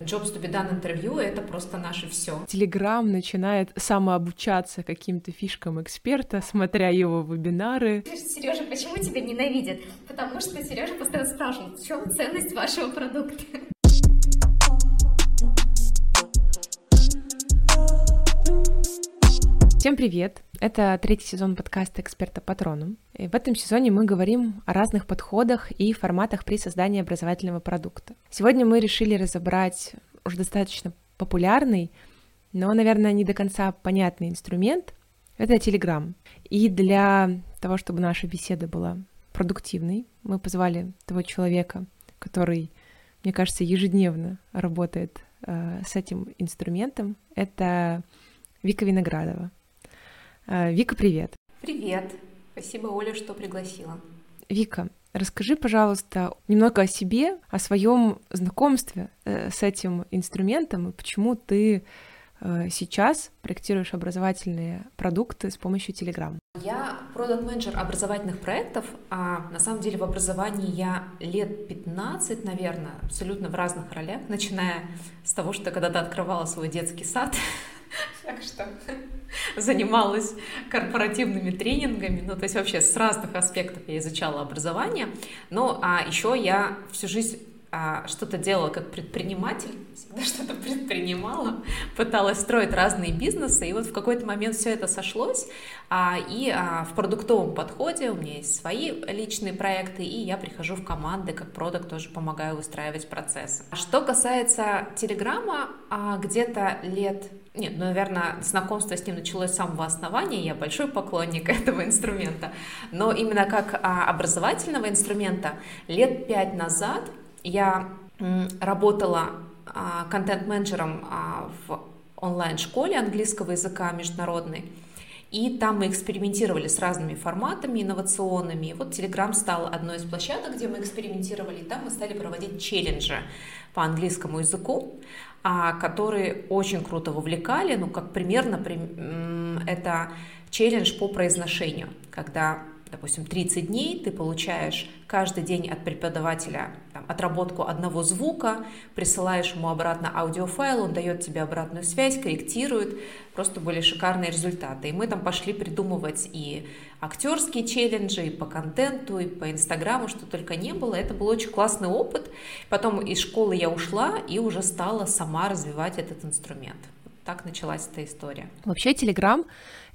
Jobs to be done интервью — это просто наше все. Телеграм начинает самообучаться каким-то фишкам эксперта, смотря его вебинары. Сережа, почему тебя ненавидят? Потому что Сережа постоянно спрашивает, в чем ценность вашего продукта? Всем привет! Это третий сезон подкаста «Эксперта Патроном». И в этом сезоне мы говорим о разных подходах и форматах при создании образовательного продукта. Сегодня мы решили разобрать уже достаточно популярный, но, наверное, не до конца понятный инструмент — это Telegram. И для того, чтобы наша беседа была продуктивной, мы позвали того человека, который, мне кажется, ежедневно работает э, с этим инструментом. Это Вика Виноградова. Э, Вика, привет. Привет. Спасибо, Оля, что пригласила. Вика, расскажи, пожалуйста, немного о себе, о своем знакомстве э, с этим инструментом и почему ты э, сейчас проектируешь образовательные продукты с помощью Telegram. Я продукт менеджер образовательных проектов, а на самом деле в образовании я лет 15, наверное, абсолютно в разных ролях, начиная с того, что когда-то открывала свой детский сад, так что занималась корпоративными тренингами, ну, то есть вообще с разных аспектов я изучала образование, но а еще я всю жизнь а, что-то делала как предприниматель, всегда что-то предпринимала, пыталась строить разные бизнесы, и вот в какой-то момент все это сошлось, а, и а, в продуктовом подходе у меня есть свои личные проекты, и я прихожу в команды, как продукт тоже помогаю выстраивать процессы. Что касается Телеграма, а, где-то лет нет, ну, наверное, знакомство с ним началось с самого основания, я большой поклонник этого инструмента, но именно как а, образовательного инструмента лет пять назад я работала а, контент-менеджером а, в онлайн-школе английского языка международной, и там мы экспериментировали с разными форматами инновационными. И вот Telegram стал одной из площадок, где мы экспериментировали. И там мы стали проводить челленджи по английскому языку, которые очень круто вовлекали. Ну, как пример, например, это челлендж по произношению, когда допустим, 30 дней, ты получаешь каждый день от преподавателя там, отработку одного звука, присылаешь ему обратно аудиофайл, он дает тебе обратную связь, корректирует, просто были шикарные результаты. И мы там пошли придумывать и актерские челленджи, и по контенту, и по инстаграму, что только не было. Это был очень классный опыт. Потом из школы я ушла и уже стала сама развивать этот инструмент. Так началась эта история. Вообще, Telegram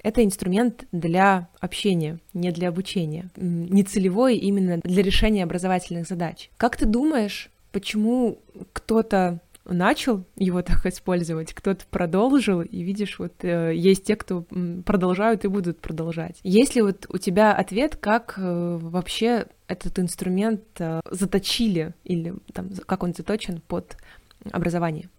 это инструмент для общения, не для обучения, не целевой именно для решения образовательных задач. Как ты думаешь, почему кто-то начал его так использовать, кто-то продолжил, и видишь, вот э, есть те, кто продолжают и будут продолжать. Есть ли вот у тебя ответ, как э, вообще этот инструмент э, заточили или там как он заточен под образование?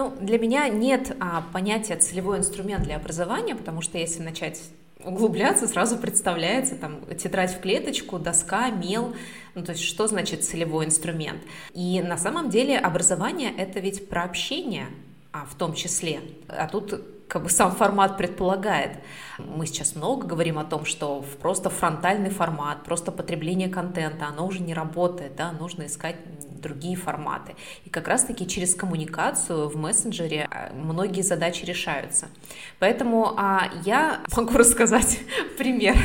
Ну, для меня нет а, понятия целевой инструмент для образования, потому что если начать углубляться, сразу представляется там тетрадь в клеточку, доска, мел, ну то есть что значит целевой инструмент. И на самом деле образование это ведь про общение, а в том числе. А тут как бы сам формат предполагает. Мы сейчас много говорим о том, что просто фронтальный формат, просто потребление контента, оно уже не работает, да, нужно искать другие форматы. И как раз-таки через коммуникацию в мессенджере а, многие задачи решаются. Поэтому а, я могу рассказать пример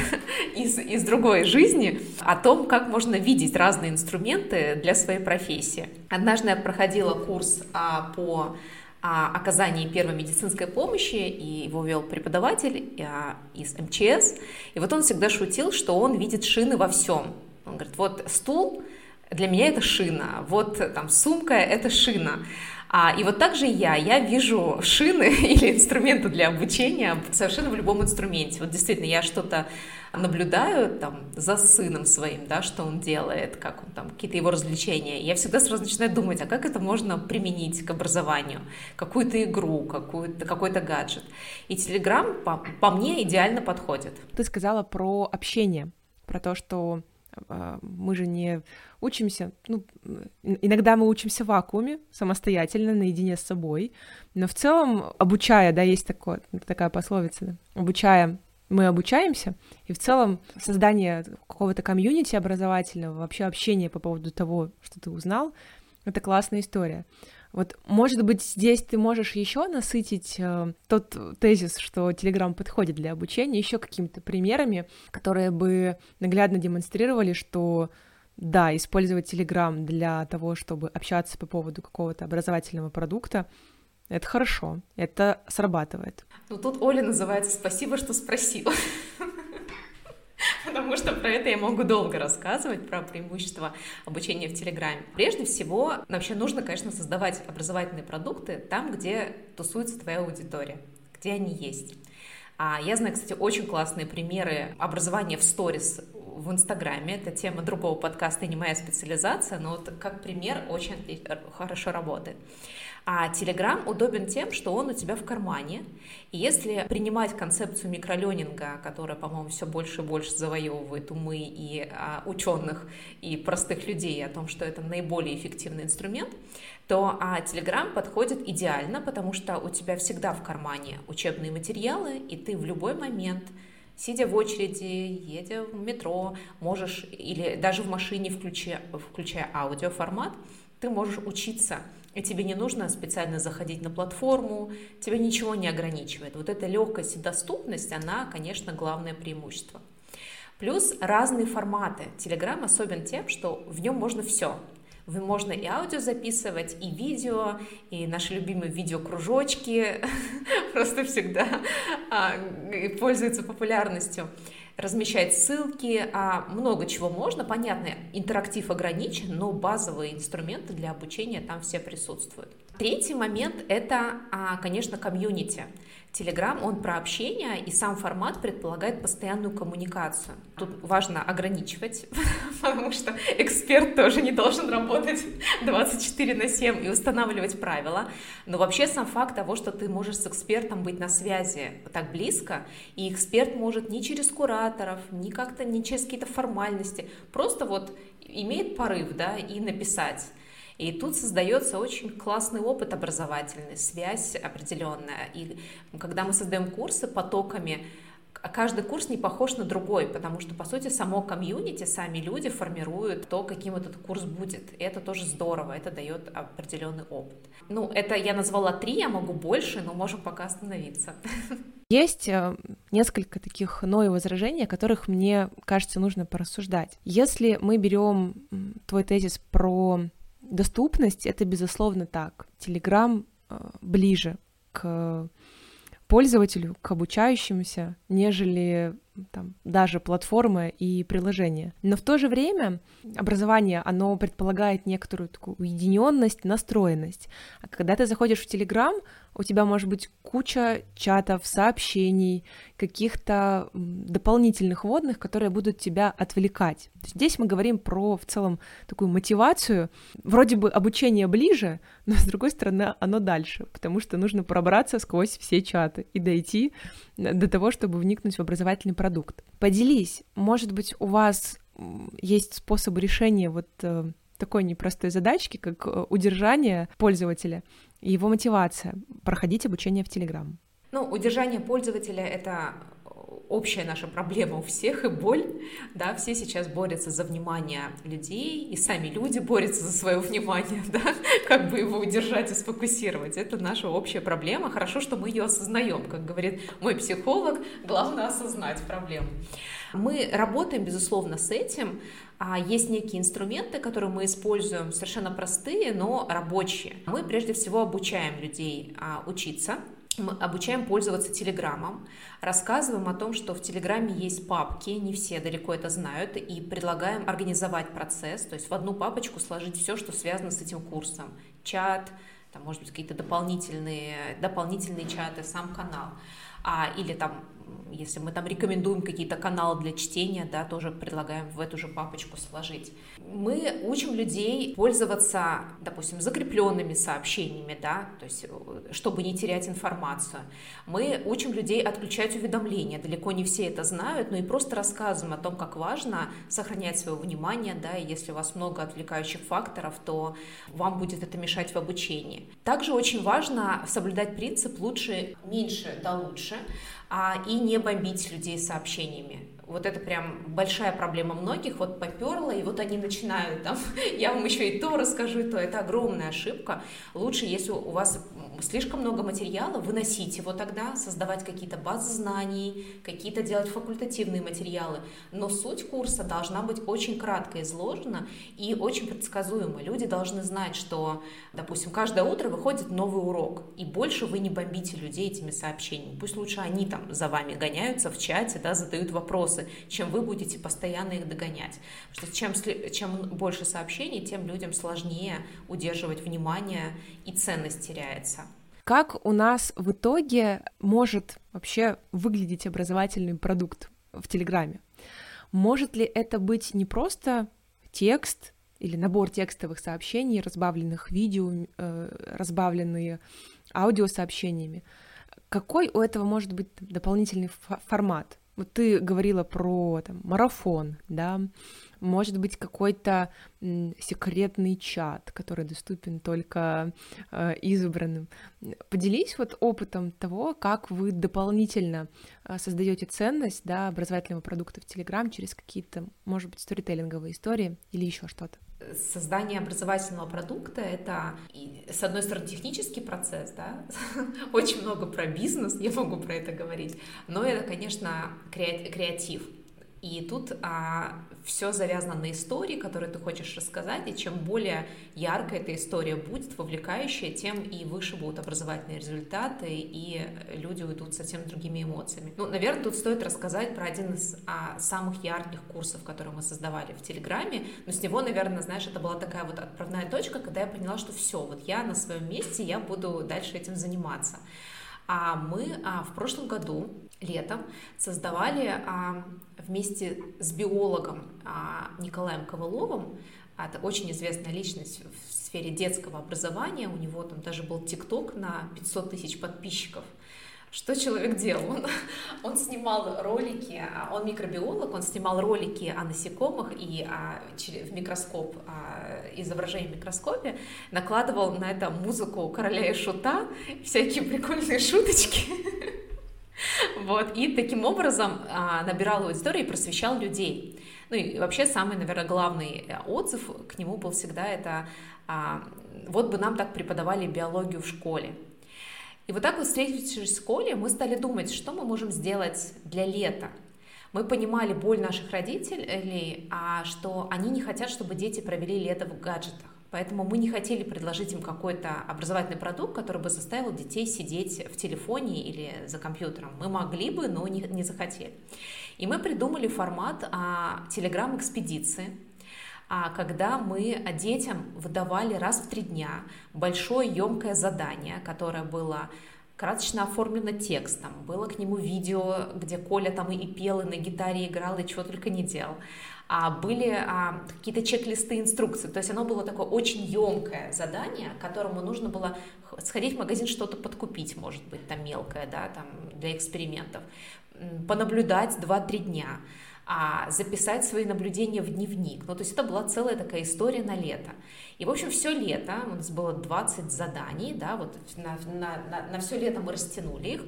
из, из другой жизни о том, как можно видеть разные инструменты для своей профессии. Однажды я проходила курс а, по оказании первой медицинской помощи, и его вел преподаватель а, из МЧС. И вот он всегда шутил, что он видит шины во всем. Он говорит, вот стул для меня это шина, вот там сумка это шина. А, и вот так же я, я вижу шины или инструменты для обучения совершенно в любом инструменте. Вот действительно, я что-то наблюдаю там за сыном своим, да, что он делает, как он там, какие-то его развлечения. Я всегда сразу начинаю думать, а как это можно применить к образованию? Какую-то игру, какую-то, какой-то гаджет. И Telegram по, по мне идеально подходит. Ты сказала про общение, про то, что мы же не учимся, ну, иногда мы учимся в вакууме, самостоятельно, наедине с собой, но в целом, обучая, да, есть такое, такая пословица, да, обучая, мы обучаемся, и в целом создание какого-то комьюнити образовательного, вообще общение по поводу того, что ты узнал, это классная история. Вот, может быть, здесь ты можешь еще насытить э, тот тезис, что Telegram подходит для обучения, еще какими-то примерами, которые бы наглядно демонстрировали, что да, использовать Telegram для того, чтобы общаться по поводу какого-то образовательного продукта, это хорошо, это срабатывает. Ну тут Оля называется «Спасибо, что спросила». Потому что про это я могу долго рассказывать, про преимущества обучения в Телеграме. Прежде всего, вообще нужно, конечно, создавать образовательные продукты там, где тусуется твоя аудитория, где они есть. А я знаю, кстати, очень классные примеры образования в сторис в Инстаграме. Это тема другого подкаста, не моя специализация, но вот как пример очень хорошо работает. А Telegram удобен тем, что он у тебя в кармане. И если принимать концепцию микроленинга, которая, по-моему, все больше и больше завоевывает умы и а, ученых, и простых людей о том, что это наиболее эффективный инструмент, то а, Telegram подходит идеально, потому что у тебя всегда в кармане учебные материалы, и ты в любой момент сидя в очереди, едя в метро, можешь, или даже в машине, включая, включая аудиоформат, ты можешь учиться и тебе не нужно специально заходить на платформу, тебя ничего не ограничивает. Вот эта легкость и доступность, она, конечно, главное преимущество. Плюс разные форматы. Телеграм особен тем, что в нем можно все. Вы можно и аудио записывать, и видео, и наши любимые видеокружочки просто всегда а, пользуются популярностью размещать ссылки, а много чего можно. Понятно, интерактив ограничен, но базовые инструменты для обучения там все присутствуют. Третий момент — это, а, конечно, комьюнити. Телеграм, он про общение, и сам формат предполагает постоянную коммуникацию. Тут важно ограничивать, потому что эксперт тоже не должен работать 24 на 7 и устанавливать правила. Но вообще сам факт того, что ты можешь с экспертом быть на связи так близко, и эксперт может ни через кураторов, ни как-то, ни через какие-то формальности, просто вот имеет порыв, да, и написать. И тут создается очень классный опыт образовательный, связь определенная. И когда мы создаем курсы потоками, каждый курс не похож на другой, потому что, по сути, само комьюнити, сами люди формируют то, каким этот курс будет. И это тоже здорово, это дает определенный опыт. Ну, это я назвала три, я могу больше, но можем пока остановиться. Есть э, несколько таких но и возражений, о которых мне кажется нужно порассуждать. Если мы берем твой тезис про доступность — это, безусловно, так. Телеграм э, ближе к пользователю, к обучающемуся, нежели там, даже платформы и приложения. Но в то же время образование, оно предполагает некоторую такую уединенность, настроенность. А когда ты заходишь в Телеграм, у тебя может быть куча чатов, сообщений, каких-то дополнительных водных, которые будут тебя отвлекать. Здесь мы говорим про в целом такую мотивацию. Вроде бы обучение ближе, но с другой стороны оно дальше, потому что нужно пробраться сквозь все чаты и дойти до того, чтобы вникнуть в образовательный продукт. Поделись, может быть, у вас есть способы решения вот э, такой непростой задачки, как э, удержание пользователя и его мотивация проходить обучение в Telegram. Ну, удержание пользователя — это общая наша проблема у всех и боль, да, все сейчас борются за внимание людей, и сами люди борются за свое внимание, да, как бы его удержать и сфокусировать. Это наша общая проблема. Хорошо, что мы ее осознаем, как говорит мой психолог, главное осознать проблему. Мы работаем, безусловно, с этим. А есть некие инструменты, которые мы используем, совершенно простые, но рабочие. Мы прежде всего обучаем людей а, учиться, мы обучаем пользоваться Телеграмом, рассказываем о том, что в Телеграме есть папки, не все далеко это знают, и предлагаем организовать процесс, то есть в одну папочку сложить все, что связано с этим курсом. Чат, там, может быть, какие-то дополнительные, дополнительные чаты, сам канал. А, или там если мы там рекомендуем какие-то каналы для чтения, да, тоже предлагаем в эту же папочку сложить. Мы учим людей пользоваться, допустим, закрепленными сообщениями, да, то есть э, чтобы не терять информацию. Мы учим людей отключать уведомления. Далеко не все это знают, но и просто рассказываем о том, как важно сохранять свое внимание, да, и если у вас много отвлекающих факторов, то вам будет это мешать в обучении. Также очень важно соблюдать принцип лучше, меньше, да лучше а, и не бомбить людей сообщениями. Вот это прям большая проблема многих, вот поперла, и вот они начинают там, я вам еще и то расскажу, и то, это огромная ошибка. Лучше, если у вас слишком много материала, выносить его тогда, создавать какие-то базы знаний, какие-то делать факультативные материалы. Но суть курса должна быть очень кратко изложена и очень предсказуема. Люди должны знать, что, допустим, каждое утро выходит новый урок, и больше вы не бомбите людей этими сообщениями. Пусть лучше они там за вами гоняются в чате, да, задают вопросы, чем вы будете постоянно их догонять. Потому что чем, чем больше сообщений, тем людям сложнее удерживать внимание и ценность теряется. Как у нас в итоге может вообще выглядеть образовательный продукт в Телеграме? Может ли это быть не просто текст или набор текстовых сообщений, разбавленных видео, э, разбавленные аудиосообщениями? Какой у этого может быть дополнительный формат? Вот ты говорила про там, марафон, да, может быть какой-то секретный чат, который доступен только э, избранным. Поделись вот опытом того, как вы дополнительно э, создаете ценность да, образовательного продукта в Телеграм через какие-то, может быть, сторителлинговые истории или еще что-то. Создание образовательного продукта — это, с одной стороны, технический процесс, да, очень много про бизнес, я могу про это говорить, но это, конечно, креатив. И тут а, все завязано на истории, которую ты хочешь рассказать, и чем более яркая эта история будет, вовлекающая, тем и выше будут образовательные результаты, и люди уйдут совсем другими эмоциями. Ну, наверное, тут стоит рассказать про один из а, самых ярких курсов, которые мы создавали в Телеграме, но с него, наверное, знаешь, это была такая вот отправная точка, когда я поняла, что все, вот я на своем месте, я буду дальше этим заниматься. А мы а, в прошлом году, летом, создавали а, вместе с биологом а, Николаем Коваловым, это очень известная личность в сфере детского образования, у него там даже был ТикТок на 500 тысяч подписчиков – что человек делал? Он, он снимал ролики, а, он микробиолог, он снимал ролики о насекомых и а, в микроскоп, а, изображение в микроскопе, накладывал на это музыку короля и шута, всякие прикольные шуточки. Вот, и таким образом а, набирал аудиторию и просвещал людей. Ну и вообще самый, наверное, главный э, отзыв к нему был всегда это а, вот бы нам так преподавали биологию в школе. И вот так вот встретившись в школе, мы стали думать, что мы можем сделать для лета. Мы понимали боль наших родителей, а что они не хотят, чтобы дети провели лето в гаджетах. Поэтому мы не хотели предложить им какой-то образовательный продукт, который бы заставил детей сидеть в телефоне или за компьютером. Мы могли бы, но не, не захотели. И мы придумали формат а, телеграм-экспедиции, а когда мы детям выдавали раз в три дня большое емкое задание, которое было красочно оформлено текстом, было к нему видео, где Коля там и пел, и на гитаре играл, и чего только не делал. А были а, какие-то чек-листы инструкций. То есть оно было такое очень емкое задание, которому нужно было сходить в магазин что-то подкупить, может быть, там мелкое, да, там для экспериментов, понаблюдать 2-3 дня а записать свои наблюдения в дневник. Ну, то есть это была целая такая история на лето. И, в общем, все лето, у нас было 20 заданий, да, вот на, на, на, на все лето мы растянули их.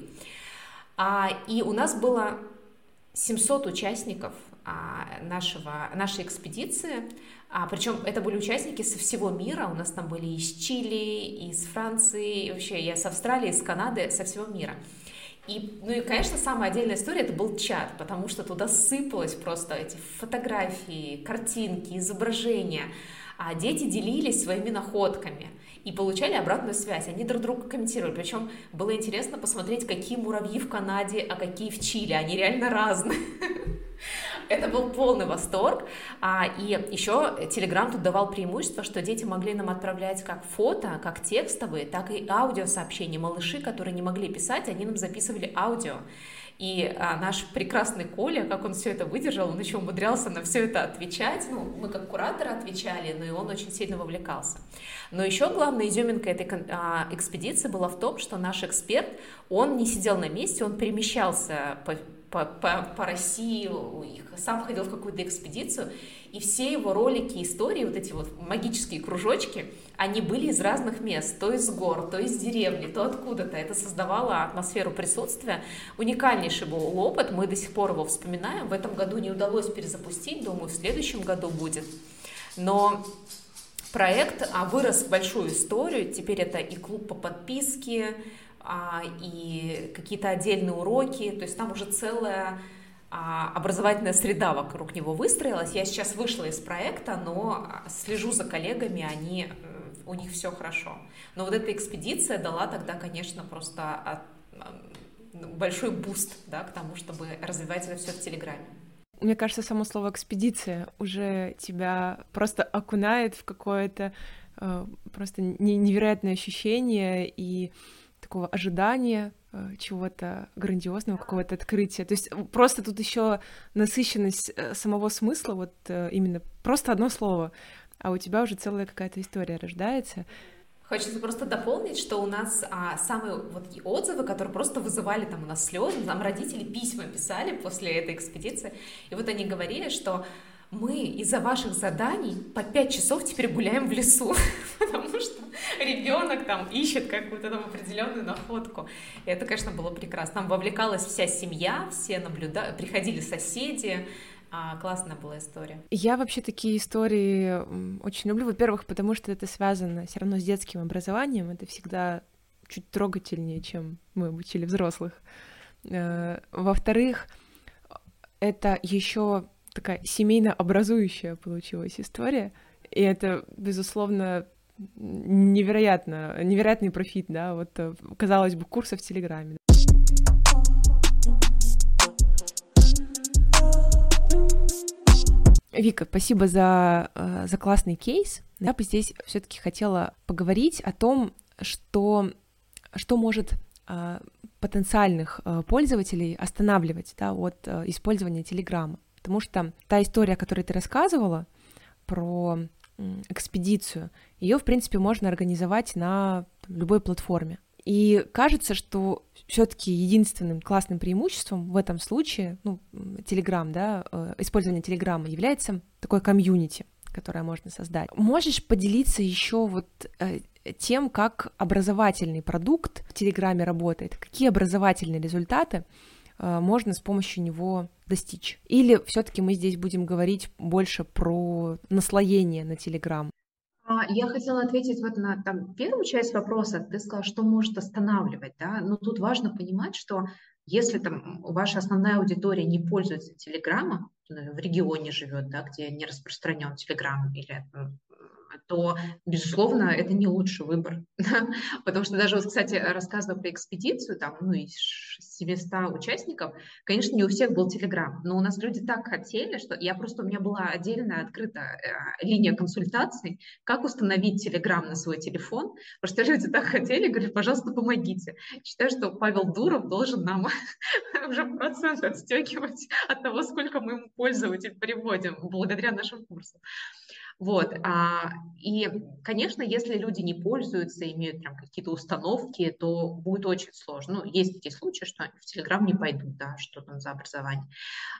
А, и у нас было 700 участников а, нашего, нашей экспедиции, а, причем это были участники со всего мира, у нас там были из Чили, из Франции, вообще я с Австралии, из Канады, со всего мира. И, ну и, конечно, самая отдельная история это был чат, потому что туда сыпалось просто эти фотографии, картинки, изображения. А дети делились своими находками и получали обратную связь. Они друг друга комментировали. Причем было интересно посмотреть, какие муравьи в Канаде, а какие в Чили. Они реально разные. Это был полный восторг. А, и еще Telegram тут давал преимущество, что дети могли нам отправлять как фото, как текстовые, так и аудиосообщения. Малыши, которые не могли писать, они нам записывали аудио. И а, наш прекрасный Коля, как он все это выдержал, он еще умудрялся на все это отвечать. Ну, мы как кураторы отвечали, но и он очень сильно вовлекался. Но еще главная изюминка этой а, экспедиции была в том, что наш эксперт, он не сидел на месте, он перемещался по по, по, по России, сам ходил в какую-то экспедицию, и все его ролики, истории, вот эти вот магические кружочки, они были из разных мест, то из гор, то из деревни, то откуда-то. Это создавало атмосферу присутствия. Уникальнейший был опыт, мы до сих пор его вспоминаем. В этом году не удалось перезапустить, думаю, в следующем году будет. Но проект а, вырос в большую историю. Теперь это и клуб по подписке, и какие-то отдельные уроки. То есть там уже целая а, образовательная среда вокруг него выстроилась. Я сейчас вышла из проекта, но слежу за коллегами, они, э, у них все хорошо. Но вот эта экспедиция дала тогда, конечно, просто большой буст да, к тому, чтобы развивать это все в Телеграме. Мне кажется, само слово экспедиция уже тебя просто окунает в какое-то э, просто невероятное ощущение и такого ожидания э, чего-то грандиозного, какого-то открытия. То есть просто тут еще насыщенность э, самого смысла, вот э, именно просто одно слово, а у тебя уже целая какая-то история рождается. Хочется просто дополнить, что у нас а, самые вот отзывы, которые просто вызывали там у нас слезы, нам родители письма писали после этой экспедиции, и вот они говорили, что мы из-за ваших заданий по пять часов теперь гуляем в лесу, потому что ребенок там ищет какую-то там определенную находку. И это, конечно, было прекрасно. Там вовлекалась вся семья, все наблюдали, приходили соседи, а, классная была история. Я вообще такие истории очень люблю. Во-первых, потому что это связано все равно с детским образованием. Это всегда чуть трогательнее, чем мы обучили взрослых. Э, во-вторых, это еще такая семейно образующая получилась история. И это, безусловно, невероятно, невероятный профит, да, вот, э, казалось бы, курса в Телеграме. Вика, спасибо за, э, за классный кейс. Я бы здесь все-таки хотела поговорить о том, что, что может э, потенциальных пользователей останавливать да, от использования Телеграма. Потому что та история, о которой ты рассказывала, про экспедицию, ее, в принципе, можно организовать на любой платформе. И кажется, что все-таки единственным классным преимуществом в этом случае, ну, Telegram, да, э, использование Телеграма является такой комьюнити, которое можно создать. Можешь поделиться еще вот э, тем, как образовательный продукт в Телеграме работает, какие образовательные результаты можно с помощью него достичь? Или все-таки мы здесь будем говорить больше про наслоение на Телеграм? А, я хотела ответить вот на там, первую часть вопроса. Ты сказала, что может останавливать, да? Но тут важно понимать, что если там ваша основная аудитория не пользуется Телеграмом, в регионе живет, да, где не распространен Телеграм или то, безусловно, это не лучший выбор. Потому что даже, вот, кстати, рассказывая про экспедицию, там, ну, из 700 участников, конечно, не у всех был Телеграм, но у нас люди так хотели, что я просто, у меня была отдельная открытая э, линия консультаций, как установить Телеграм на свой телефон, потому что люди так хотели, говорят, пожалуйста, помогите. Считаю, что Павел Дуров должен нам уже процент отстегивать от того, сколько мы ему пользователей приводим благодаря нашим курсам. Вот. А, и, конечно, если люди не пользуются, имеют прям какие-то установки, то будет очень сложно. Ну, есть такие случаи, что в Телеграм не пойдут, да, что там за образование.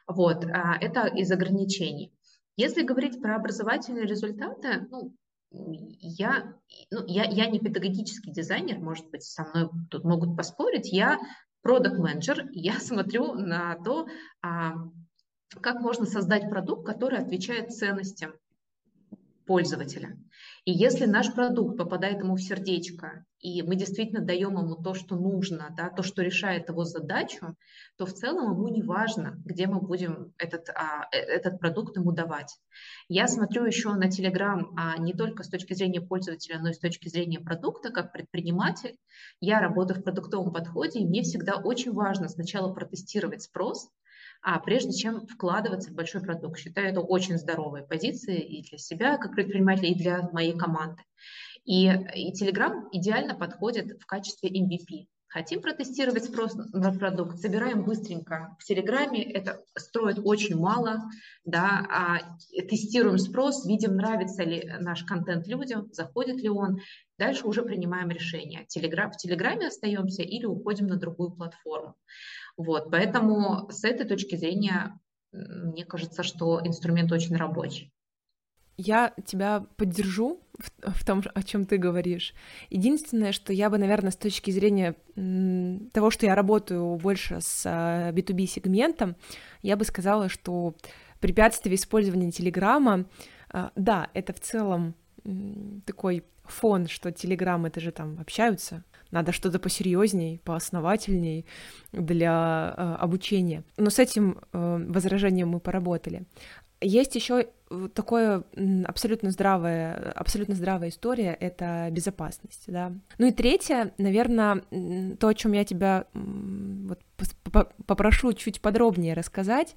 Вот. А, это из ограничений. Если говорить про образовательные результаты, ну, я, ну, я, я не педагогический дизайнер, может быть, со мной тут могут поспорить. Я продукт менеджер я смотрю на то, а, как можно создать продукт, который отвечает ценностям пользователя. И если наш продукт попадает ему в сердечко, и мы действительно даем ему то, что нужно, да, то, что решает его задачу, то в целом ему не важно, где мы будем этот, а, э, этот продукт ему давать. Я смотрю еще на Telegram а, не только с точки зрения пользователя, но и с точки зрения продукта, как предприниматель. Я работаю в продуктовом подходе, и мне всегда очень важно сначала протестировать спрос, а прежде чем вкладываться в большой продукт. Считаю это очень здоровой позицией и для себя как предпринимателя, и для моей команды. И, и Telegram идеально подходит в качестве MVP. Хотим протестировать спрос на продукт, собираем быстренько. В Телеграме это строит очень мало, да, а тестируем спрос, видим, нравится ли наш контент людям, заходит ли он. Дальше уже принимаем решение. Телеграм, в Телеграме остаемся или уходим на другую платформу. Вот, поэтому с этой точки зрения мне кажется, что инструмент очень рабочий. Я тебя поддержу в, в том, о чем ты говоришь. Единственное, что я бы, наверное, с точки зрения того, что я работаю больше с B2B а, сегментом, я бы сказала, что препятствие использования Телеграма, а, да, это в целом такой фон, что Телеграм это же там общаются, надо что-то посерьезней, поосновательней для э, обучения. Но с этим э, возражением мы поработали. Есть еще такое абсолютно здравая, абсолютно здравая история — это безопасность, да. Ну и третье, наверное, то, о чем я тебя вот попрошу чуть подробнее рассказать.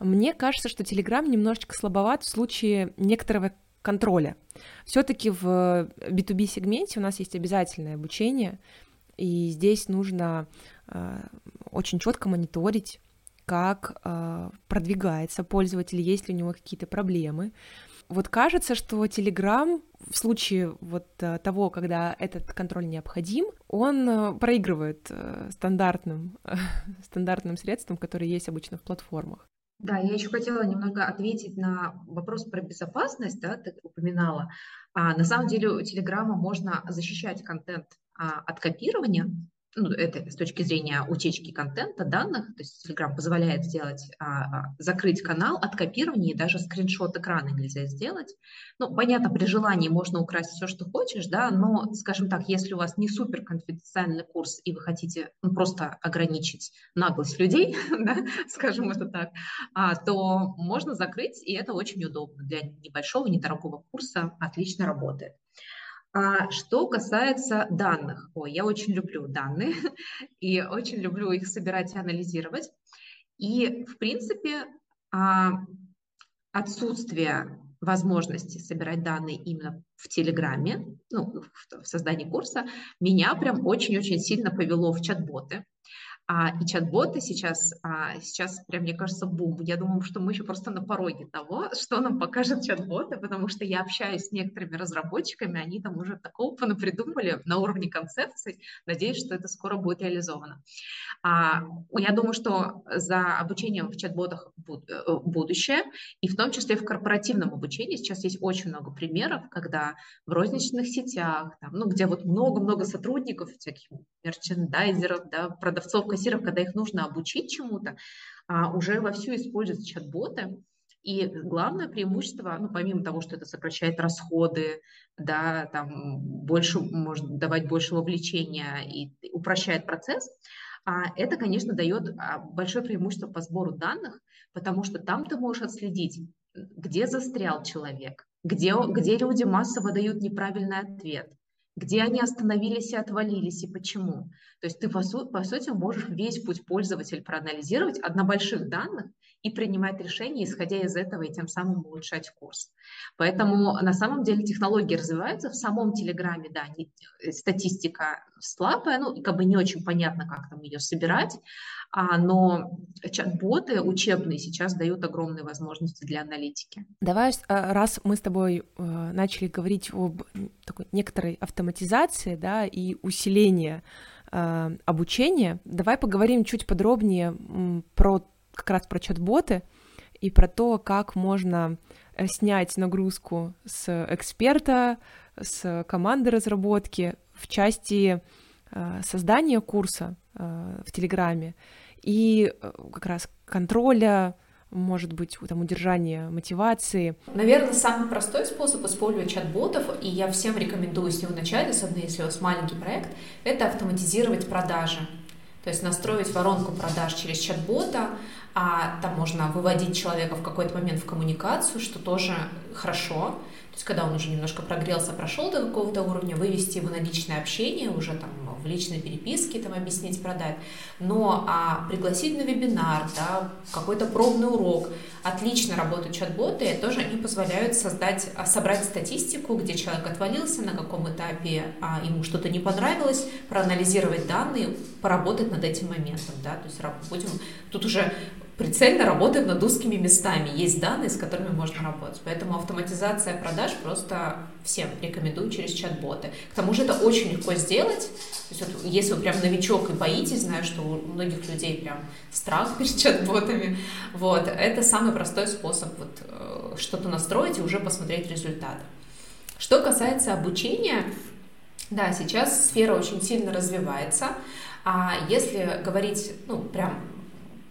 Мне кажется, что Telegram немножечко слабоват в случае некоторого контроля. Все-таки в B2B сегменте у нас есть обязательное обучение, и здесь нужно э, очень четко мониторить как э, продвигается пользователь, есть ли у него какие-то проблемы. Вот кажется, что Telegram в случае вот э, того, когда этот контроль необходим, он э, проигрывает э, стандартным, стандартным средствам, которые есть обычно в платформах. Да, я еще хотела немного ответить на вопрос про безопасность, да, ты упоминала. А, на самом деле у Телеграма можно защищать контент а, от копирования, ну, это с точки зрения утечки контента, данных, то есть Telegram позволяет сделать, а, а, закрыть канал от копирования, и даже скриншот экрана нельзя сделать. Ну, понятно, при желании можно украсть все, что хочешь, да, но, скажем так, если у вас не супер конфиденциальный курс, и вы хотите ну, просто ограничить наглость людей, да, скажем это так, а, то можно закрыть, и это очень удобно для небольшого, недорогого курса, отлично работает. А что касается данных, ой, я очень люблю данные и очень люблю их собирать и анализировать. И, в принципе, а, отсутствие возможности собирать данные именно в Телеграме, ну, в создании курса, меня прям очень-очень сильно повело в чат-боты. А, и чат-боты сейчас, а, сейчас прям, мне кажется, бум. Я думаю, что мы еще просто на пороге того, что нам покажет чат-боты, потому что я общаюсь с некоторыми разработчиками, они там уже такого понапридумали на уровне концепций. Надеюсь, что это скоро будет реализовано. А, я думаю, что за обучением в чат-ботах э, будущее, и в том числе в корпоративном обучении. Сейчас есть очень много примеров, когда в розничных сетях, там, ну, где вот много-много сотрудников, всяких мерчендайзеров, да, продавцов, кассиров, когда их нужно обучить чему-то, а, уже вовсю используют чат-боты. И главное преимущество, ну, помимо того, что это сокращает расходы, да, там больше, может давать больше вовлечения и упрощает процесс, а это, конечно, дает а, большое преимущество по сбору данных, потому что там ты можешь отследить, где застрял человек, где, где люди массово дают неправильный ответ, где они остановились и отвалились, и почему. То есть ты, по, су- по сути, можешь весь путь пользователя проанализировать от больших данных и принимать решения, исходя из этого, и тем самым улучшать курс. Поэтому на самом деле технологии развиваются. В самом Телеграме, да, не, э, статистика слабая, ну, как бы не очень понятно, как там ее собирать, но чат-боты учебные сейчас дают огромные возможности для аналитики. Давай, а, раз мы с тобой э, начали говорить об такой некоторой автоматизации, да, и усилении э, обучения, давай поговорим чуть подробнее про как раз про чат-боты и про то, как можно э, снять нагрузку с эксперта, с команды разработки в части создания курса в Телеграме и как раз контроля, может быть, там, удержания мотивации. Наверное, самый простой способ использовать чат-ботов, и я всем рекомендую с него начать, особенно если у вас маленький проект, это автоматизировать продажи. То есть настроить воронку продаж через чат-бота, а там можно выводить человека в какой-то момент в коммуникацию, что тоже хорошо. То есть, когда он уже немножко прогрелся, прошел до какого-то уровня, вывести его на личное общение уже там в личной переписке там объяснить, продать. Но а пригласить на вебинар, да, какой-то пробный урок, отлично работают чат-боты, тоже они позволяют создать, а, собрать статистику, где человек отвалился, на каком этапе а, ему что-то не понравилось, проанализировать данные, поработать над этим моментом, да, то есть будем, тут уже прицельно работаем над узкими местами. Есть данные, с которыми можно работать. Поэтому автоматизация продаж просто всем рекомендую через чат-боты. К тому же это очень легко сделать. То есть вот, если вы прям новичок и боитесь, знаю, что у многих людей прям страх перед чат-ботами, вот, это самый простой способ вот, э, что-то настроить и уже посмотреть результат. Что касается обучения, да, сейчас сфера очень сильно развивается. А если говорить, ну, прям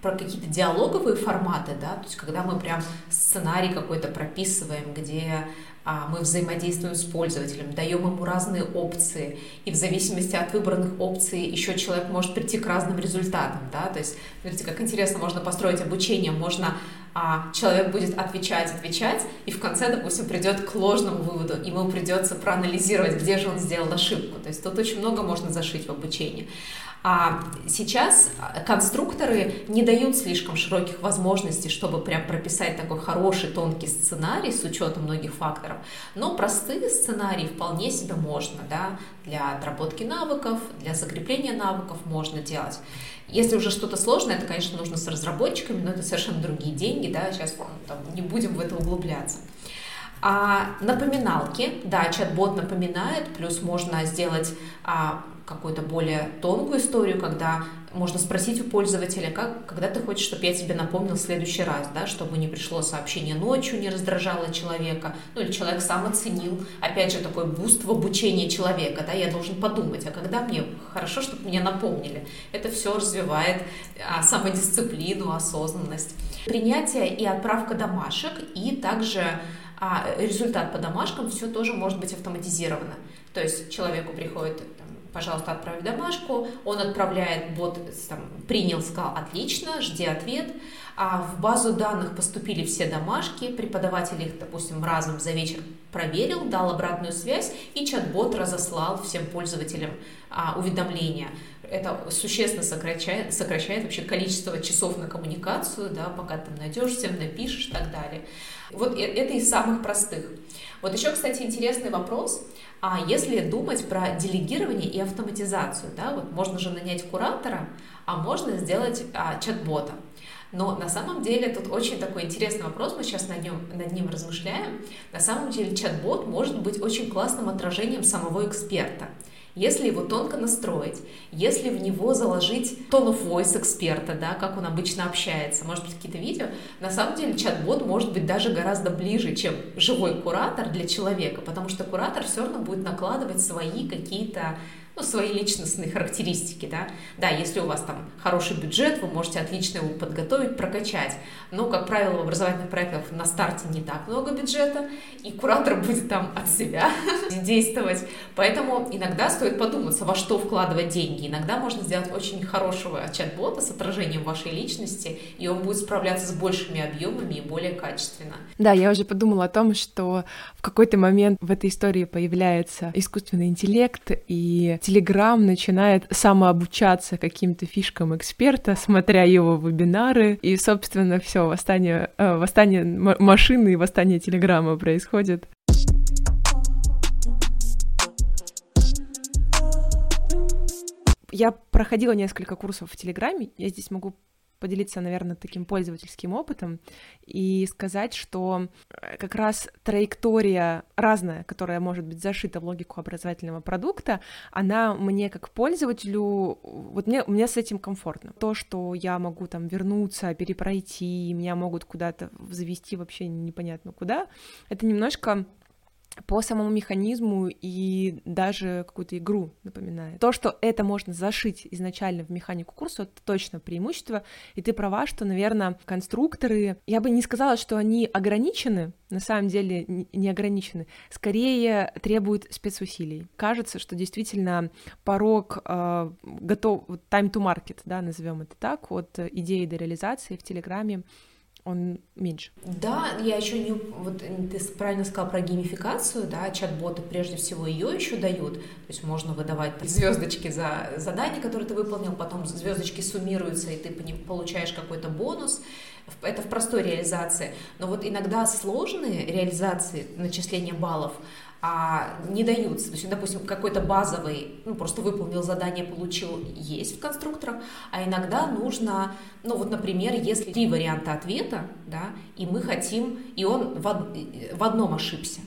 про какие-то диалоговые форматы, да, то есть когда мы прям сценарий какой-то прописываем, где а, мы взаимодействуем с пользователем, даем ему разные опции, и в зависимости от выбранных опций еще человек может прийти к разным результатам, да, то есть, смотрите, как интересно можно построить обучение, можно а, человек будет отвечать, отвечать, и в конце, допустим, придет к ложному выводу, ему придется проанализировать, где же он сделал ошибку, то есть тут очень много можно зашить в обучение. А сейчас конструкторы не дают слишком широких возможностей, чтобы прям прописать такой хороший тонкий сценарий с учетом многих факторов, но простые сценарии вполне себе можно, да, для отработки навыков, для закрепления навыков можно делать. Если уже что-то сложное, это, конечно, нужно с разработчиками, но это совершенно другие деньги, да, сейчас там, не будем в это углубляться. А напоминалки, да, чат-бот напоминает, плюс можно сделать а, какую-то более тонкую историю, когда можно спросить у пользователя, как, когда ты хочешь, чтобы я тебе напомнил в следующий раз, да, чтобы не пришло сообщение ночью, не раздражало человека, ну или человек сам оценил, опять же, такой boost в обучении человека, да, я должен подумать, а когда мне хорошо, чтобы меня напомнили. Это все развивает а, самодисциплину, осознанность. Принятие и отправка домашек, и также а, результат по домашкам, все тоже может быть автоматизировано. То есть человеку приходит пожалуйста, отправь домашку, он отправляет, бот там, принял, сказал, отлично, жди ответ, а в базу данных поступили все домашки, преподаватель их, допустим, разом за вечер проверил, дал обратную связь, и чат-бот разослал всем пользователям а, уведомления. Это существенно сокращает, сокращает вообще количество часов на коммуникацию, да, пока ты найдешь, всем напишешь и так далее. Вот э, это из самых простых. Вот еще, кстати, интересный вопрос. А если думать про делегирование и автоматизацию, да, вот можно же нанять куратора, а можно сделать а, чат-бота. Но на самом деле тут очень такой интересный вопрос, мы сейчас над ним, над ним размышляем. На самом деле чат-бот может быть очень классным отражением самого эксперта. Если его тонко настроить, если в него заложить tone of voice эксперта, да, как он обычно общается, может быть, какие-то видео, на самом деле чат-бот может быть даже гораздо ближе, чем живой куратор для человека, потому что куратор все равно будет накладывать свои какие-то ну, свои личностные характеристики, да. Да, если у вас там хороший бюджет, вы можете отлично его подготовить, прокачать. Но, как правило, в образовательных проектах на старте не так много бюджета, и куратор будет там от себя действовать. Поэтому иногда стоит подуматься, во что вкладывать деньги. Иногда можно сделать очень хорошего чат-бота с отражением вашей личности, и он будет справляться с большими объемами и более качественно. Да, я уже подумала о том, что в какой-то момент в этой истории появляется искусственный интеллект, и Телеграм начинает самообучаться каким-то фишкам эксперта, смотря его вебинары, и, собственно, все восстание, э, восстание машины и восстание Телеграма происходит. Я проходила несколько курсов в Телеграме, я здесь могу поделиться, наверное, таким пользовательским опытом и сказать, что э, как раз траектория разная, которая может быть зашита в логику образовательного продукта, она мне как пользователю, вот мне, мне с этим комфортно. То, что я могу там вернуться, перепройти, меня могут куда-то завести вообще непонятно куда, это немножко по самому механизму и даже какую-то игру напоминает. То, что это можно зашить изначально в механику курса, это точно преимущество. И ты права, что, наверное, конструкторы, я бы не сказала, что они ограничены, на самом деле не ограничены, скорее требуют спецусилий. Кажется, что действительно порог э, готов, time to market, да, назовем это так, от идеи до реализации в Телеграме он меньше. Да, я еще не... Вот ты правильно сказала про геймификацию, да, чат-боты прежде всего ее еще дают. То есть можно выдавать звездочки за задание, которое ты выполнил, потом звездочки суммируются, и ты получаешь какой-то бонус. Это в простой реализации. Но вот иногда сложные реализации начисления баллов, а, не даются. То есть, допустим, какой-то базовый, ну, просто выполнил задание, получил, есть в конструкторах, а иногда нужно, ну, вот, например, если три варианта ответа, да, и мы хотим, и он в, в одном ошибся,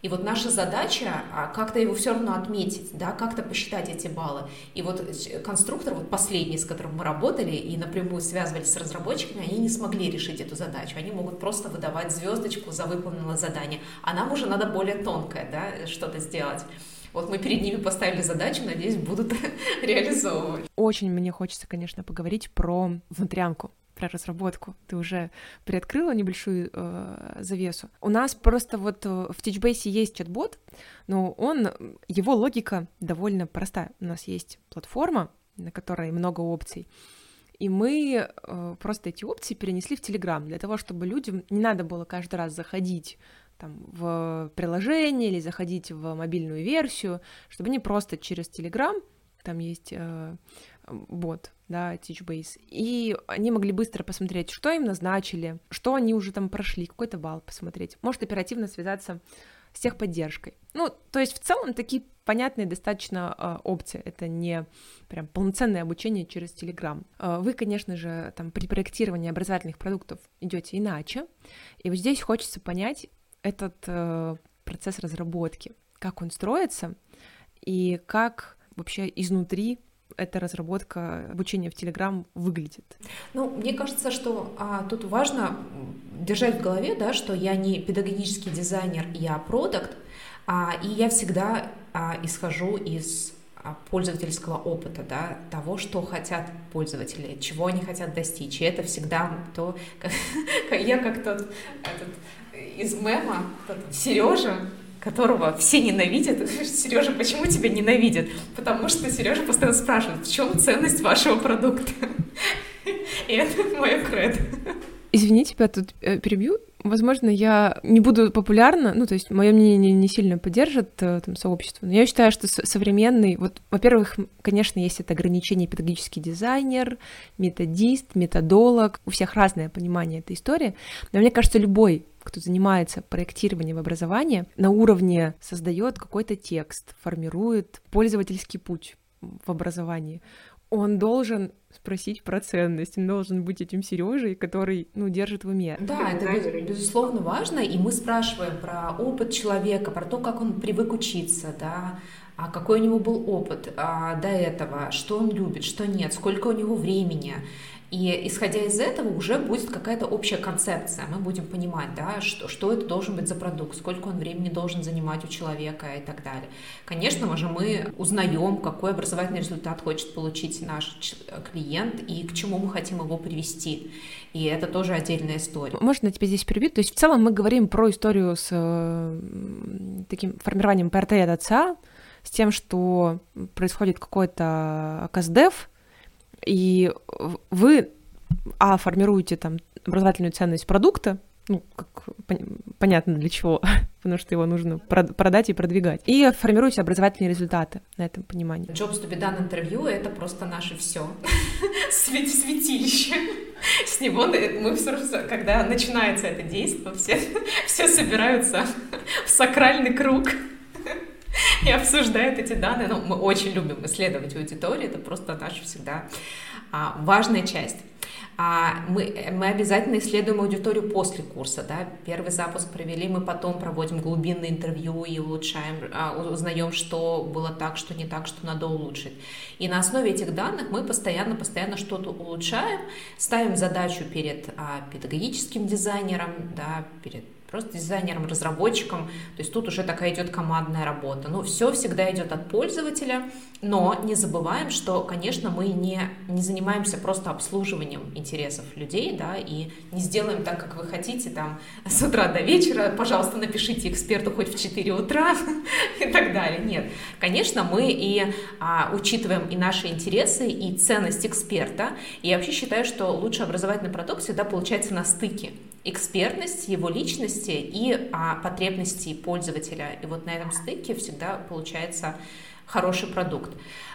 и вот наша задача а, как-то его все равно отметить, да, как-то посчитать эти баллы. И вот конструктор, вот последний, с которым мы работали и напрямую связывались с разработчиками, они не смогли решить эту задачу. Они могут просто выдавать звездочку за выполненное задание. А нам уже надо более тонкое, да, что-то сделать. Вот мы перед ними поставили задачу, надеюсь, будут реализовывать. Очень мне хочется, конечно, поговорить про внутрянку про разработку. Ты уже приоткрыла небольшую э, завесу. У нас просто вот э, в TeachBase есть чат-бот, но он, его логика довольно простая. У нас есть платформа, на которой много опций, и мы э, просто эти опции перенесли в Telegram для того, чтобы людям не надо было каждый раз заходить там, в приложение или заходить в мобильную версию, чтобы они просто через Telegram, там есть э, бот, да, TeachBase, и они могли быстро посмотреть, что им назначили, что они уже там прошли, какой-то балл посмотреть, может оперативно связаться с техподдержкой. Ну, то есть в целом такие понятные достаточно э, опции. Это не прям полноценное обучение через Telegram. Э, вы, конечно же, там при проектировании образовательных продуктов идете иначе. И вот здесь хочется понять этот э, процесс разработки, как он строится и как вообще изнутри эта разработка обучения в Telegram выглядит? Ну, мне кажется, что а, тут важно держать в голове, да, что я не педагогический дизайнер, я продукт, а, и я всегда а, исхожу из а, пользовательского опыта, да, того, что хотят пользователи, чего они хотят достичь. И это всегда то, как, я как тот этот, из мема, тот Сережа, которого все ненавидят. Сережа, почему тебя ненавидят? Потому что Сережа постоянно спрашивает, в чем ценность вашего продукта? И это мое кредо. Извини, тебя тут э, перебью. Возможно, я не буду популярна, ну, то есть мое мнение не сильно поддержит э, там, сообщество, но я считаю, что современный, вот, во-первых, конечно, есть это ограничение педагогический дизайнер, методист, методолог, у всех разное понимание этой истории, но мне кажется, любой кто занимается проектированием образования, на уровне создает какой-то текст, формирует пользовательский путь в образовании. Он должен спросить про ценность, он должен быть этим Сережей, который, ну, держит в уме. Да, это безусловно важно, и мы спрашиваем про опыт человека, про то, как он привык учиться, да, а какой у него был опыт а, до этого, что он любит, что нет, сколько у него времени. И исходя из этого уже будет какая-то общая концепция. Мы будем понимать, да, что, что это должен быть за продукт, сколько он времени должен занимать у человека и так далее. Конечно же, мы узнаем, какой образовательный результат хочет получить наш клиент и к чему мы хотим его привести. И это тоже отдельная история. Можно тебя здесь перебить? То есть в целом мы говорим про историю с э, таким формированием ПРТ от отца, с тем, что происходит какой-то КСДФ, и вы, а, формируете там образовательную ценность продукта, ну, как понятно для чего, потому что его нужно продать и продвигать. И формируете образовательные результаты на этом понимании. Jobs to be done интервью — это просто наше все святилище. С него мы все, когда начинается это действие, все, все собираются в сакральный круг и обсуждают эти данные. Ну, мы очень любим исследовать аудиторию, это просто наша всегда а, важная часть. А мы, мы обязательно исследуем аудиторию после курса. Да? Первый запуск провели, мы потом проводим глубинное интервью и улучшаем, а, узнаем, что было так, что не так, что надо улучшить. И на основе этих данных мы постоянно-постоянно что-то улучшаем, ставим задачу перед а, педагогическим дизайнером, да, перед просто дизайнером, разработчиком, то есть тут уже такая идет командная работа. Ну, все всегда идет от пользователя, но не забываем, что, конечно, мы не, не занимаемся просто обслуживанием интересов людей, да, и не сделаем так, как вы хотите, там, с утра до вечера, пожалуйста, напишите эксперту хоть в 4 утра и так далее. Нет, конечно, мы и а, учитываем и наши интересы, и ценность эксперта, и я вообще считаю, что лучший образовательный продукт всегда получается на стыке экспертность, его личности и а, потребности пользователя. И вот на этом стыке всегда получается хороший продукт.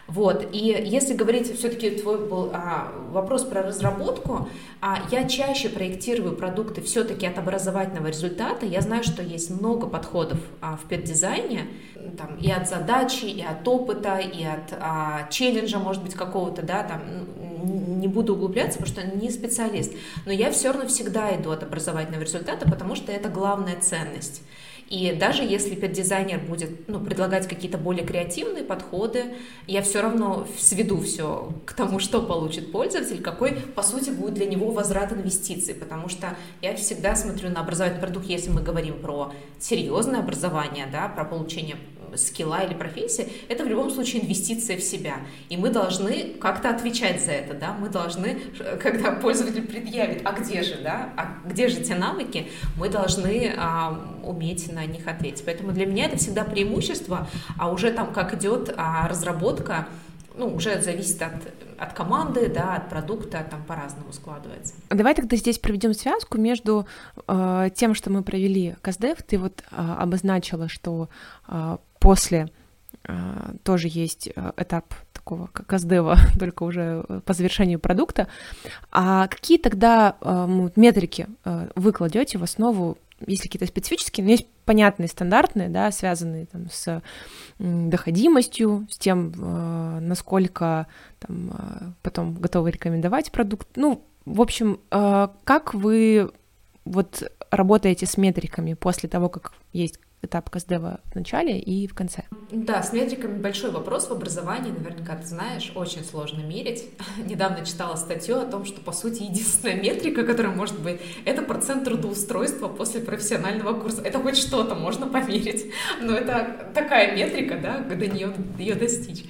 Вот. И если говорить, все-таки твой был а, вопрос про разработку, а, я чаще проектирую продукты все-таки от образовательного результата. Я знаю, что есть много подходов а, в пет-дизайне, там, и от задачи, и от опыта, и от а, челленджа, может быть, какого-то, да, там, не буду углубляться, потому что не специалист, но я все равно всегда иду от образовательного результата, потому что это главная ценность. И даже если пет-дизайнер будет ну, предлагать какие-то более креативные подходы, я все равно сведу все к тому, что получит пользователь, какой, по сути, будет для него возврат инвестиций, потому что я всегда смотрю на образовательный продукт, если мы говорим про серьезное образование, да, про получение скилла или профессии, это в любом случае инвестиция в себя. И мы должны как-то отвечать за это, да, мы должны, когда пользователь предъявит, а где же, да, а где же те навыки, мы должны а, уметь на них ответить. Поэтому для меня это всегда преимущество, а уже там как идет а, разработка, ну, уже зависит от, от команды, да, от продукта, там по-разному складывается. Давай тогда здесь проведем связку между э, тем, что мы провели КСДФ. Ты вот э, обозначила, что э, после э, тоже есть э, этап такого как КСДева, только уже по завершению продукта. А какие тогда э, метрики э, вы кладете в основу есть какие-то специфические, но есть понятные, стандартные, да, связанные там, с доходимостью, с тем, э, насколько там, э, потом готовы рекомендовать продукт. Ну, в общем, э, как вы вот работаете с метриками после того, как есть этап КСДева в начале и в конце. Да, с метриками большой вопрос в образовании, наверняка ты знаешь, очень сложно мерить. Недавно читала статью о том, что, по сути, единственная метрика, которая может быть, это процент трудоустройства после профессионального курса. Это хоть что-то можно померить, но это такая метрика, да, до нее ее достичь.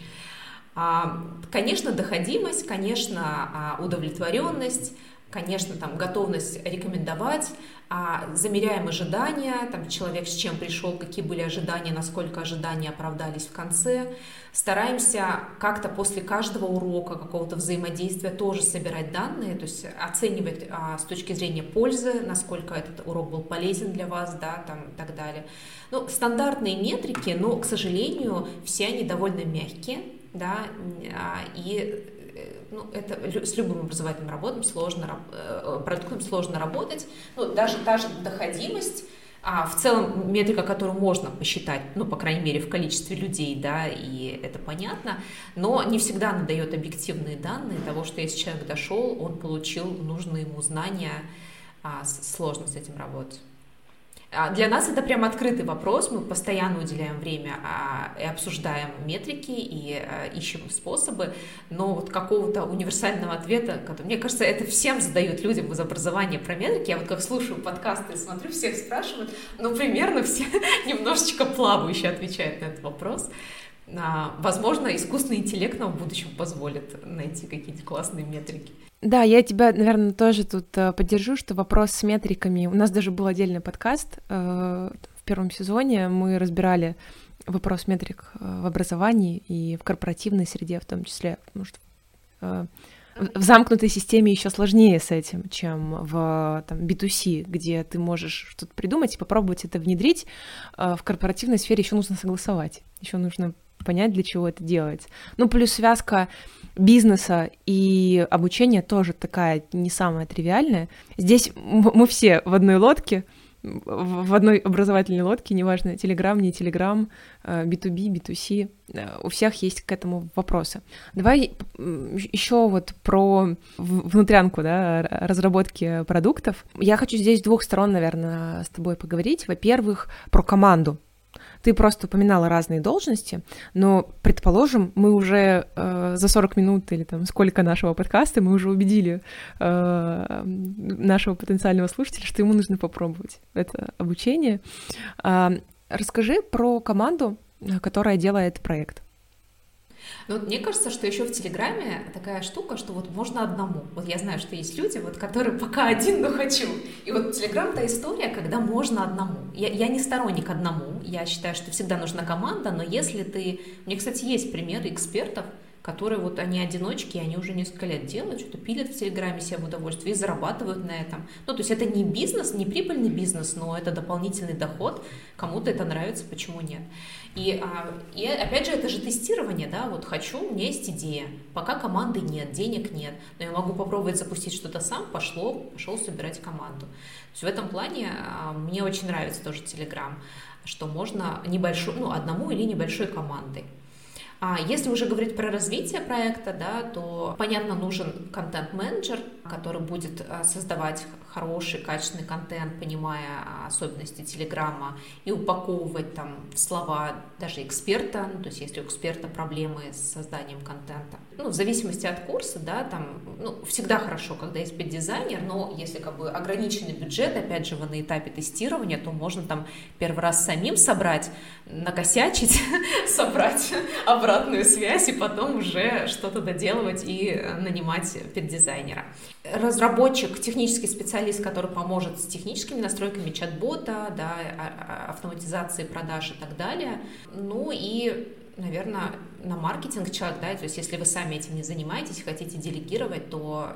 А, конечно, доходимость, конечно, а, удовлетворенность, конечно, там готовность рекомендовать, а замеряем ожидания, там человек с чем пришел, какие были ожидания, насколько ожидания оправдались в конце. Стараемся как-то после каждого урока, какого-то взаимодействия тоже собирать данные, то есть оценивать а, с точки зрения пользы, насколько этот урок был полезен для вас, да, там и так далее. Ну, стандартные метрики, но, к сожалению, все они довольно мягкие, да, а, и ну, это с любым образовательным работом сложно, э, продуктом сложно работать. Ну, даже та же доходимость, а в целом метрика, которую можно посчитать, ну, по крайней мере, в количестве людей, да, и это понятно, но не всегда она дает объективные данные того, что если человек дошел, он получил нужные ему знания, а сложно с этим работать. А, для нас это прям открытый вопрос, мы постоянно уделяем время а, и обсуждаем метрики и а, ищем способы, но вот какого-то универсального ответа, который, мне кажется, это всем задают людям из образования про метрики, я вот как слушаю подкасты и смотрю, всех спрашивают, ну, примерно все немножечко плавающе отвечают на этот вопрос. Возможно, искусственный интеллект нам в будущем позволит найти какие-то классные метрики. Да, я тебя, наверное, тоже тут э, поддержу, что вопрос с метриками. У нас даже был отдельный подкаст э, в первом сезоне. Мы разбирали вопрос метрик э, в образовании и в корпоративной среде в том числе, потому что в замкнутой системе еще сложнее с этим, чем в там, B2C, где ты можешь что-то придумать и попробовать это внедрить. В корпоративной сфере еще нужно согласовать, еще нужно понять, для чего это делать. Ну, плюс связка бизнеса и обучения тоже такая не самая тривиальная. Здесь мы все в одной лодке, в одной образовательной лодке, неважно, Telegram, не Telegram, B2B, B2C, у всех есть к этому вопросы. Давай еще вот про внутрянку, да, разработки продуктов. Я хочу здесь двух сторон, наверное, с тобой поговорить. Во-первых, про команду Ты просто упоминала разные должности, но, предположим, мы уже э, за 40 минут или там сколько нашего подкаста, мы уже убедили э, нашего потенциального слушателя, что ему нужно попробовать это обучение. Э, расскажи про команду, которая делает проект. Ну, вот мне кажется, что еще в Телеграме такая штука, что вот можно одному. Вот я знаю, что есть люди, вот, которые пока один, но хочу. И вот Телеграм — та история, когда можно одному. Я, я не сторонник одному. Я считаю, что всегда нужна команда, но если ты... Мне, кстати, есть примеры экспертов, которые вот они одиночки, они уже несколько лет делают, что-то пилят в Телеграме себе в удовольствие и зарабатывают на этом. Ну, то есть это не бизнес, не прибыльный бизнес, но это дополнительный доход. Кому-то это нравится, почему нет? И, а, и опять же, это же тестирование, да, вот хочу, у меня есть идея, пока команды нет, денег нет, но я могу попробовать запустить что-то сам, пошло, пошел собирать команду. То есть в этом плане а, мне очень нравится тоже Telegram, что можно небольшую, ну, одному или небольшой командой. А если уже говорить про развитие проекта, да, то, понятно, нужен контент-менеджер, который будет а, создавать хороший, качественный контент, понимая особенности Телеграма, и упаковывать там слова даже эксперта, ну, то есть если у эксперта проблемы с созданием контента. Ну, в зависимости от курса, да, там, ну, всегда хорошо, когда есть дизайнер, но если как бы ограниченный бюджет, опять же, вы на этапе тестирования, то можно там первый раз самим собрать, накосячить, собрать обратную связь и потом уже что-то доделывать и нанимать дизайнера разработчик, технический специалист, который поможет с техническими настройками чат-бота, да, а, а, автоматизацией продаж и так далее. Ну и, наверное, на маркетинг человек, да, то есть если вы сами этим не занимаетесь, хотите делегировать, то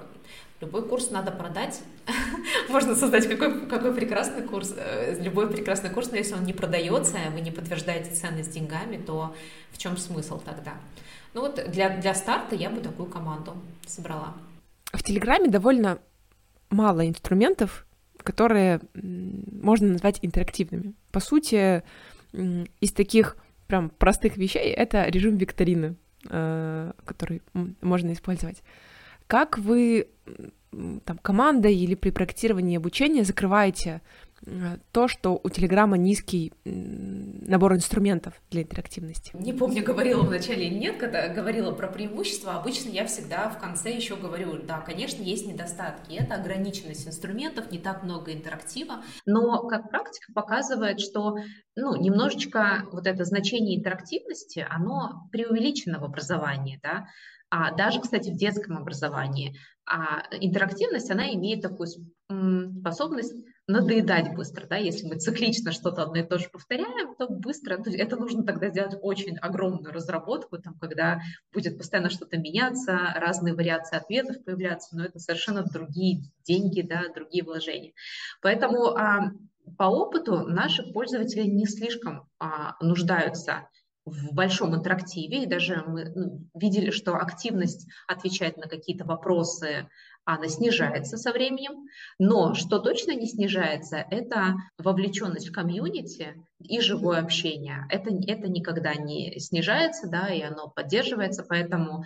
любой курс надо продать. Можно создать какой, какой прекрасный курс, э, любой прекрасный курс, но если он не продается, вы не подтверждаете ценность деньгами, то в чем смысл тогда? Ну вот для, для старта я бы такую команду собрала в Телеграме довольно мало инструментов, которые можно назвать интерактивными. По сути, из таких прям простых вещей это режим викторины, э, который можно использовать. Как вы там, командой или при проектировании обучения закрываете то, что у Телеграма низкий набор инструментов для интерактивности. Не помню, говорила в начале или нет, когда говорила про преимущества. Обычно я всегда в конце еще говорю, да, конечно, есть недостатки. Это ограниченность инструментов, не так много интерактива. Но как практика показывает, что ну, немножечко вот это значение интерактивности, оно преувеличено в образовании, да, а даже, кстати, в детском образовании. А интерактивность, она имеет такую способность надоедать быстро, да, если мы циклично что-то одно и то же повторяем, то быстро, это нужно тогда сделать очень огромную разработку, там, когда будет постоянно что-то меняться, разные вариации ответов появляться, но это совершенно другие деньги, да, другие вложения. Поэтому а, по опыту наши пользователи не слишком а, нуждаются в большом интерактиве, и даже мы ну, видели, что активность отвечать на какие-то вопросы, она снижается со временем, но что точно не снижается, это вовлеченность в комьюнити и живое общение. Это, это никогда не снижается, да, и оно поддерживается, поэтому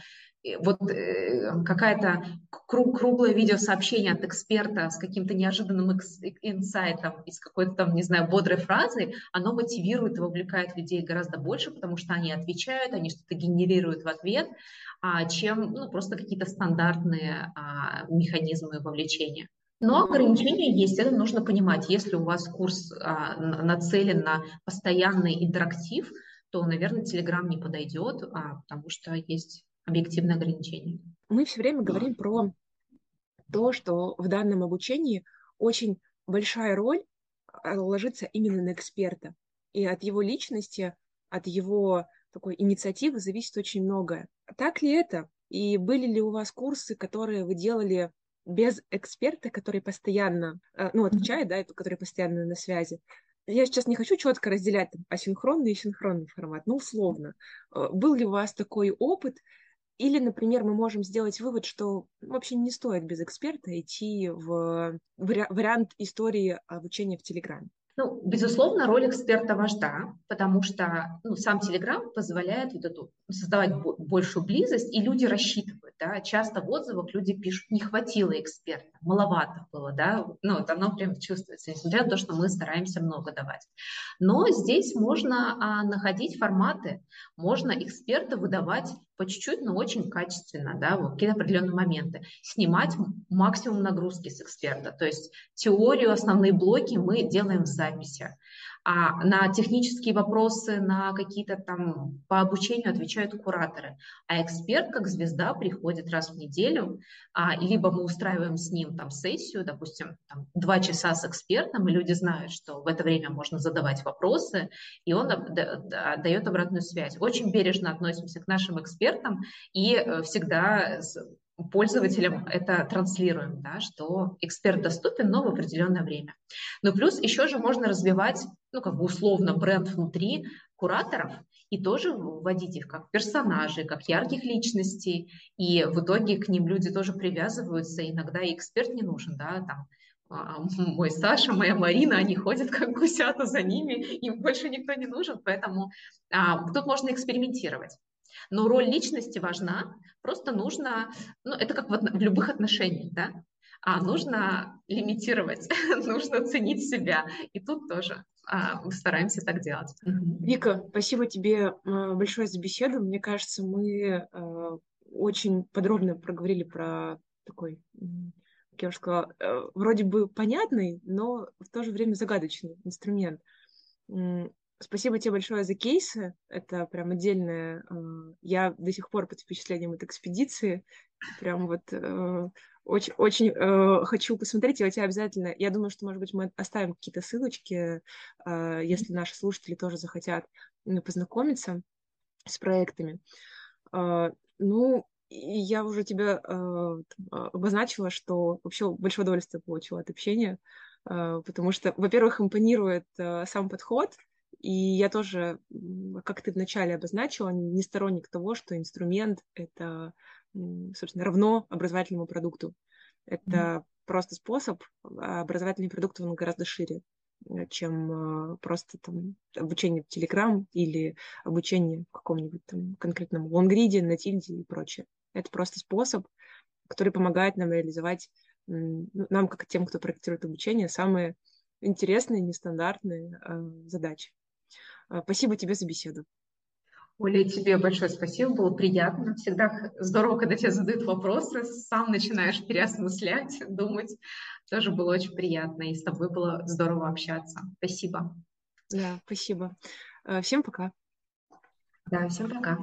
вот э, какая-то круглое видеосообщение от эксперта с каким-то неожиданным инсайтом из какой-то там, не знаю, бодрой фразы, оно мотивирует и вовлекает людей гораздо больше, потому что они отвечают, они что-то генерируют в ответ, а, чем ну, просто какие-то стандартные а, механизмы вовлечения. Но ограничения есть, это нужно понимать. Если у вас курс а, нацелен на постоянный интерактив, то, наверное, Telegram не подойдет, а, потому что есть объективные ограничения. Мы все время говорим про то, что в данном обучении очень большая роль а, ложится именно на эксперта. И от его личности, от его такой инициативы зависит очень многое. Так ли это? И были ли у вас курсы, которые вы делали без эксперта, который постоянно, э, ну, отвечает, да, который постоянно на связи? Я сейчас не хочу четко разделять там, асинхронный и синхронный формат, но условно. Э, был ли у вас такой опыт, или, например, мы можем сделать вывод, что вообще не стоит без эксперта идти в вариант истории обучения в Телеграме. Ну, безусловно, роль эксперта важна, потому что ну, сам Telegram позволяет вот эту создавать большую близость, и люди рассчитывают, да, часто в отзывах люди пишут, не хватило эксперта, маловато было, да, ну, вот оно прям чувствуется, несмотря на то, что мы стараемся много давать. Но здесь можно а, находить форматы, можно эксперта выдавать по чуть-чуть, но очень качественно, да, в какие-то определенные моменты, снимать максимум нагрузки с эксперта, то есть теорию, основные блоки мы делаем в записи, а на технические вопросы, на какие-то там по обучению отвечают кураторы. А эксперт, как звезда, приходит раз в неделю, а, либо мы устраиваем с ним там сессию, допустим, там, два часа с экспертом, и люди знают, что в это время можно задавать вопросы, и он дает обратную связь. Очень бережно относимся к нашим экспертам и э, всегда пользователям это транслируем, да, что эксперт доступен, но в определенное время. Но плюс еще же можно развивать, ну, как бы условно, бренд внутри кураторов и тоже вводить их как персонажей, как ярких личностей, и в итоге к ним люди тоже привязываются, иногда и эксперт не нужен, да, там, а, мой Саша, моя Марина, они ходят как гусята за ними, им больше никто не нужен, поэтому а, тут можно экспериментировать. Но роль личности важна, просто нужно, ну, это как в, в любых отношениях, да, а нужно лимитировать, нужно ценить себя. И тут тоже стараемся так делать. Вика, спасибо тебе а, большое за беседу. Мне кажется, мы а, очень подробно проговорили про такой, как я уже сказала, э, вроде бы понятный, но в то же время загадочный инструмент. Спасибо тебе большое за кейсы. Это прям отдельное. Э, я до сих пор под впечатлением от экспедиции. Прям вот э, очень, очень э, хочу посмотреть. Я тебя обязательно... Я думаю, что, может быть, мы оставим какие-то ссылочки, если наши слушатели тоже захотят познакомиться с проектами. Ну, я уже тебя обозначила, что вообще большое удовольствие получила от общения, потому что, во-первых, импонирует сам подход — и я тоже, как ты вначале обозначила, не сторонник того, что инструмент — это, собственно, равно образовательному продукту. Это mm-hmm. просто способ, а образовательный продукт, он гораздо шире, э, чем э, просто там обучение в Telegram или обучение в каком-нибудь там конкретном лонгриде, на тильде и прочее. Это просто способ, который помогает нам реализовать, ну, нам, как тем, кто проектирует обучение, самые интересные, нестандартные э, задачи. А, спасибо тебе за беседу. Оля, тебе большое спасибо, было приятно. Всегда здорово, когда тебе задают вопросы, сам начинаешь переосмыслять, думать. Тоже было очень приятно, и с тобой было здорово общаться. Спасибо. Да, спасибо. А, всем пока. Да, всем пока.